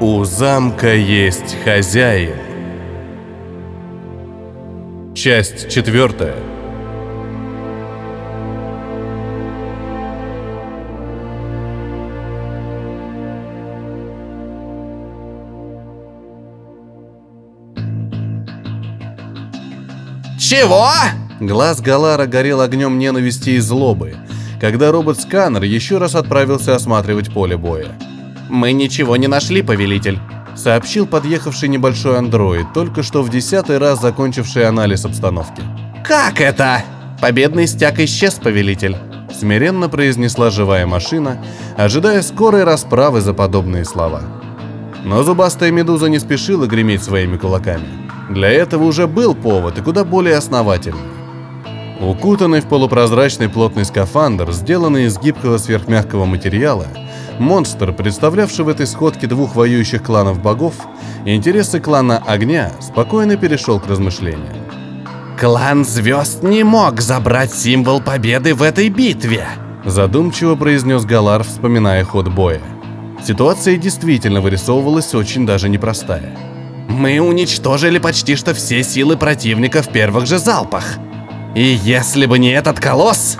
У замка есть хозяин. Часть четвертая. Чего? Глаз Галара горел огнем ненависти и злобы, когда робот-сканер еще раз отправился осматривать поле боя. Мы ничего не нашли, повелитель. Сообщил подъехавший небольшой андроид, только что в десятый раз закончивший анализ обстановки. Как это? Победный стяг исчез, повелитель. Смиренно произнесла живая машина, ожидая скорой расправы за подобные слова. Но зубастая медуза не спешила греметь своими кулаками. Для этого уже был повод и куда более основательный. Укутанный в полупрозрачный плотный скафандр, сделанный из гибкого сверхмягкого материала, монстр, представлявший в этой сходке двух воюющих кланов богов, интересы клана Огня, спокойно перешел к размышлениям. Клан Звезд не мог забрать символ победы в этой битве. Задумчиво произнес Галар, вспоминая ход боя. Ситуация действительно вырисовывалась очень даже непростая. Мы уничтожили почти что все силы противника в первых же залпах. И если бы не этот колосс,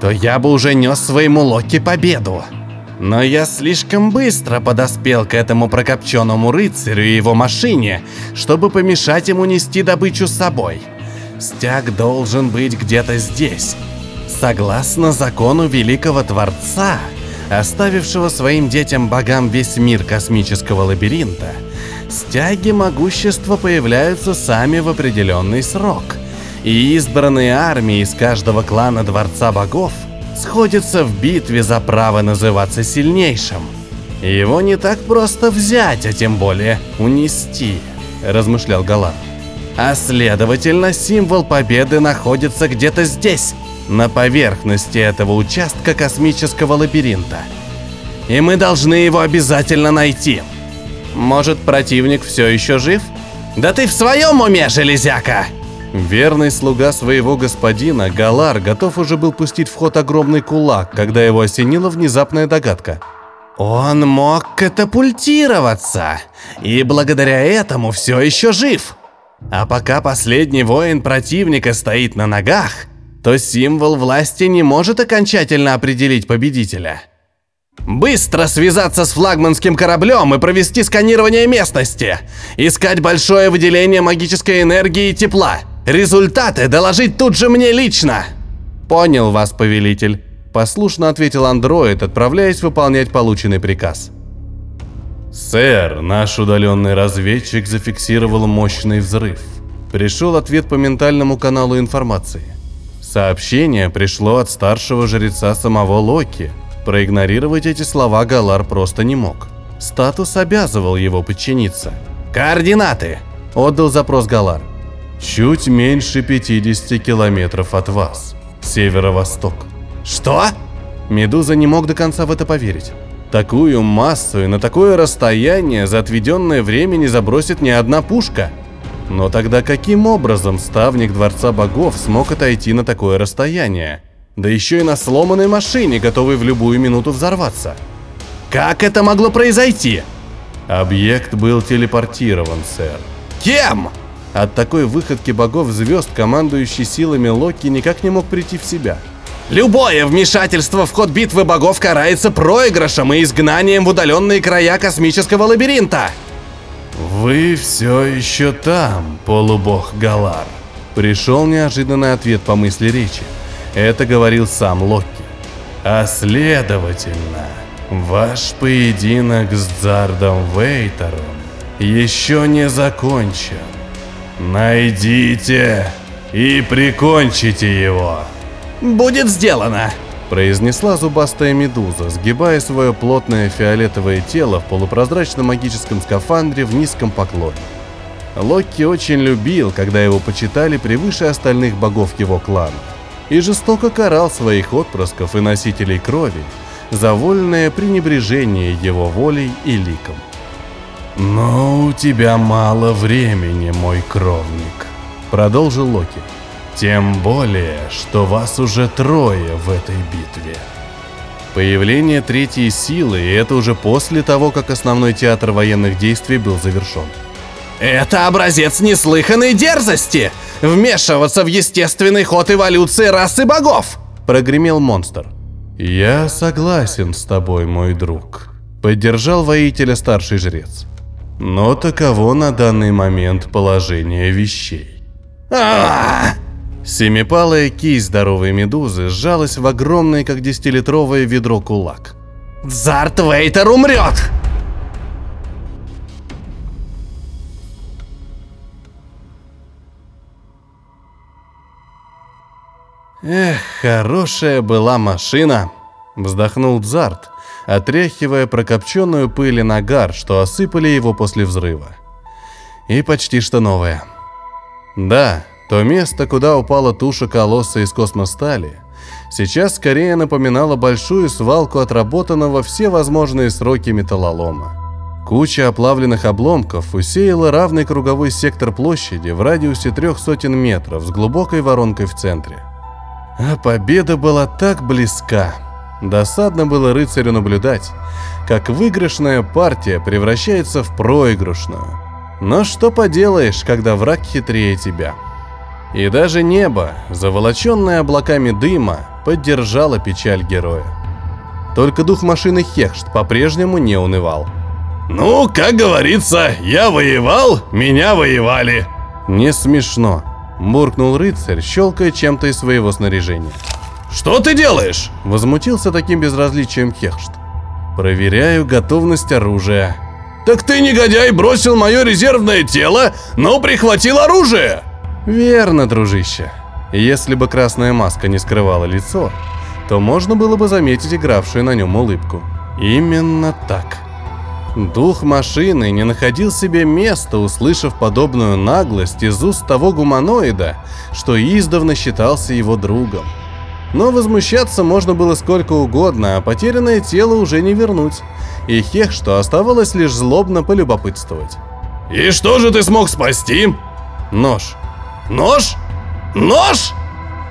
то я бы уже нес своему Локи победу. Но я слишком быстро подоспел к этому прокопченному рыцарю и его машине, чтобы помешать ему нести добычу с собой. Стяг должен быть где-то здесь. Согласно закону Великого Творца, оставившего своим детям-богам весь мир космического лабиринта, стяги могущества появляются сами в определенный срок. И избранные армии из каждого клана Дворца Богов сходятся в битве за право называться сильнейшим. Его не так просто взять, а тем более унести, размышлял Галан. А следовательно, символ победы находится где-то здесь, на поверхности этого участка космического лабиринта. И мы должны его обязательно найти. Может, противник все еще жив? Да ты в своем уме, железяка! Верный слуга своего господина, Галар, готов уже был пустить в ход огромный кулак, когда его осенила внезапная догадка. Он мог катапультироваться, и благодаря этому все еще жив. А пока последний воин противника стоит на ногах, то символ власти не может окончательно определить победителя. Быстро связаться с флагманским кораблем и провести сканирование местности. Искать большое выделение магической энергии и тепла. Результаты доложить тут же мне лично. Понял вас, повелитель. Послушно ответил андроид, отправляясь выполнять полученный приказ. «Сэр, наш удаленный разведчик зафиксировал мощный взрыв. Пришел ответ по ментальному каналу информации. Сообщение пришло от старшего жреца самого Локи. Проигнорировать эти слова Галар просто не мог. Статус обязывал его подчиниться. «Координаты!» – отдал запрос Галар. «Чуть меньше 50 километров от вас. Северо-восток». «Что?» Медуза не мог до конца в это поверить. Такую массу и на такое расстояние за отведенное время не забросит ни одна пушка. Но тогда каким образом ставник Дворца Богов смог отойти на такое расстояние? Да еще и на сломанной машине, готовой в любую минуту взорваться. Как это могло произойти? Объект был телепортирован, сэр. Кем? От такой выходки богов звезд командующий силами Локи никак не мог прийти в себя. Любое вмешательство в ход битвы богов карается проигрышем и изгнанием в удаленные края космического лабиринта. Вы все еще там, полубог Галар. Пришел неожиданный ответ по мысли речи. Это говорил сам Локи. А следовательно, ваш поединок с Дзардом Вейтером еще не закончен. Найдите и прикончите его. «Будет сделано!» произнесла зубастая медуза, сгибая свое плотное фиолетовое тело в полупрозрачном магическом скафандре в низком поклоне. Локи очень любил, когда его почитали превыше остальных богов его клана, и жестоко карал своих отпрысков и носителей крови за вольное пренебрежение его волей и ликом. «Но у тебя мало времени, мой кровник», — продолжил Локи. «Тем более, что вас уже трое в этой битве. Появление третьей силы, и это уже после того, как основной театр военных действий был завершен. Это образец неслыханной дерзости! Вмешиваться в естественный ход эволюции расы богов! Прогремел монстр. Я согласен с тобой, мой друг. Поддержал воителя старший жрец. Но таково на данный момент положение вещей. А! Семипалая кисть здоровой медузы сжалась в огромное, как десятилитровое ведро кулак. Зарт Вейтер умрет! Эх, хорошая была машина, вздохнул Дзарт, отряхивая прокопченную пыль и нагар, что осыпали его после взрыва. И почти что новая. Да, то место, куда упала туша колосса из космостали, сейчас скорее напоминало большую свалку отработанного все возможные сроки металлолома. Куча оплавленных обломков усеяла равный круговой сектор площади в радиусе трех сотен метров с глубокой воронкой в центре. А победа была так близка. Досадно было рыцарю наблюдать, как выигрышная партия превращается в проигрышную. Но что поделаешь, когда враг хитрее тебя? И даже небо, заволоченное облаками дыма, поддержало печаль героя. Только дух машины Хехшт по-прежнему не унывал. Ну, как говорится, я воевал, меня воевали. Не смешно. Буркнул рыцарь, щелкая чем-то из своего снаряжения. Что ты делаешь? Возмутился таким безразличием Хехшт. Проверяю готовность оружия. Так ты, негодяй, бросил мое резервное тело, но прихватил оружие. Верно, дружище. Если бы красная маска не скрывала лицо, то можно было бы заметить игравшую на нем улыбку. Именно так. Дух машины не находил себе места, услышав подобную наглость из уст того гуманоида, что издавна считался его другом. Но возмущаться можно было сколько угодно, а потерянное тело уже не вернуть. И Хех, что оставалось лишь злобно полюбопытствовать. «И что же ты смог спасти?» Нож. «Нож? Нож?»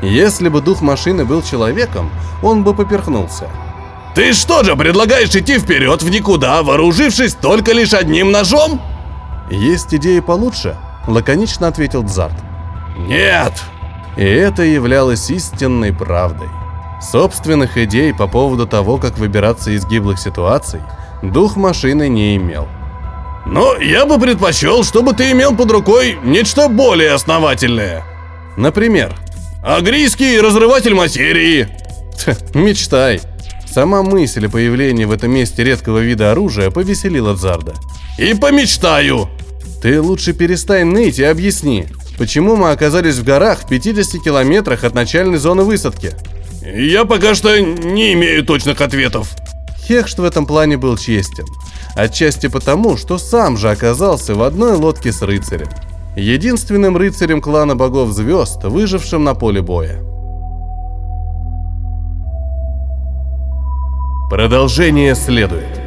Если бы дух машины был человеком, он бы поперхнулся. Ты что же, предлагаешь идти вперед в никуда, вооружившись только лишь одним ножом? Есть идеи получше, лаконично ответил Дзарт. Нет. И это являлось истинной правдой. Собственных идей по поводу того, как выбираться из гиблых ситуаций, дух машины не имел. Но я бы предпочел, чтобы ты имел под рукой нечто более основательное. Например, агрийский разрыватель материи. Мечтай. Сама мысль о появлении в этом месте редкого вида оружия повеселила Дзарда. «И помечтаю!» «Ты лучше перестань ныть и объясни, почему мы оказались в горах в 50 километрах от начальной зоны высадки?» «Я пока что не имею точных ответов». Хехшт в этом плане был честен. Отчасти потому, что сам же оказался в одной лодке с рыцарем. Единственным рыцарем клана богов звезд, выжившим на поле боя. Продолжение следует.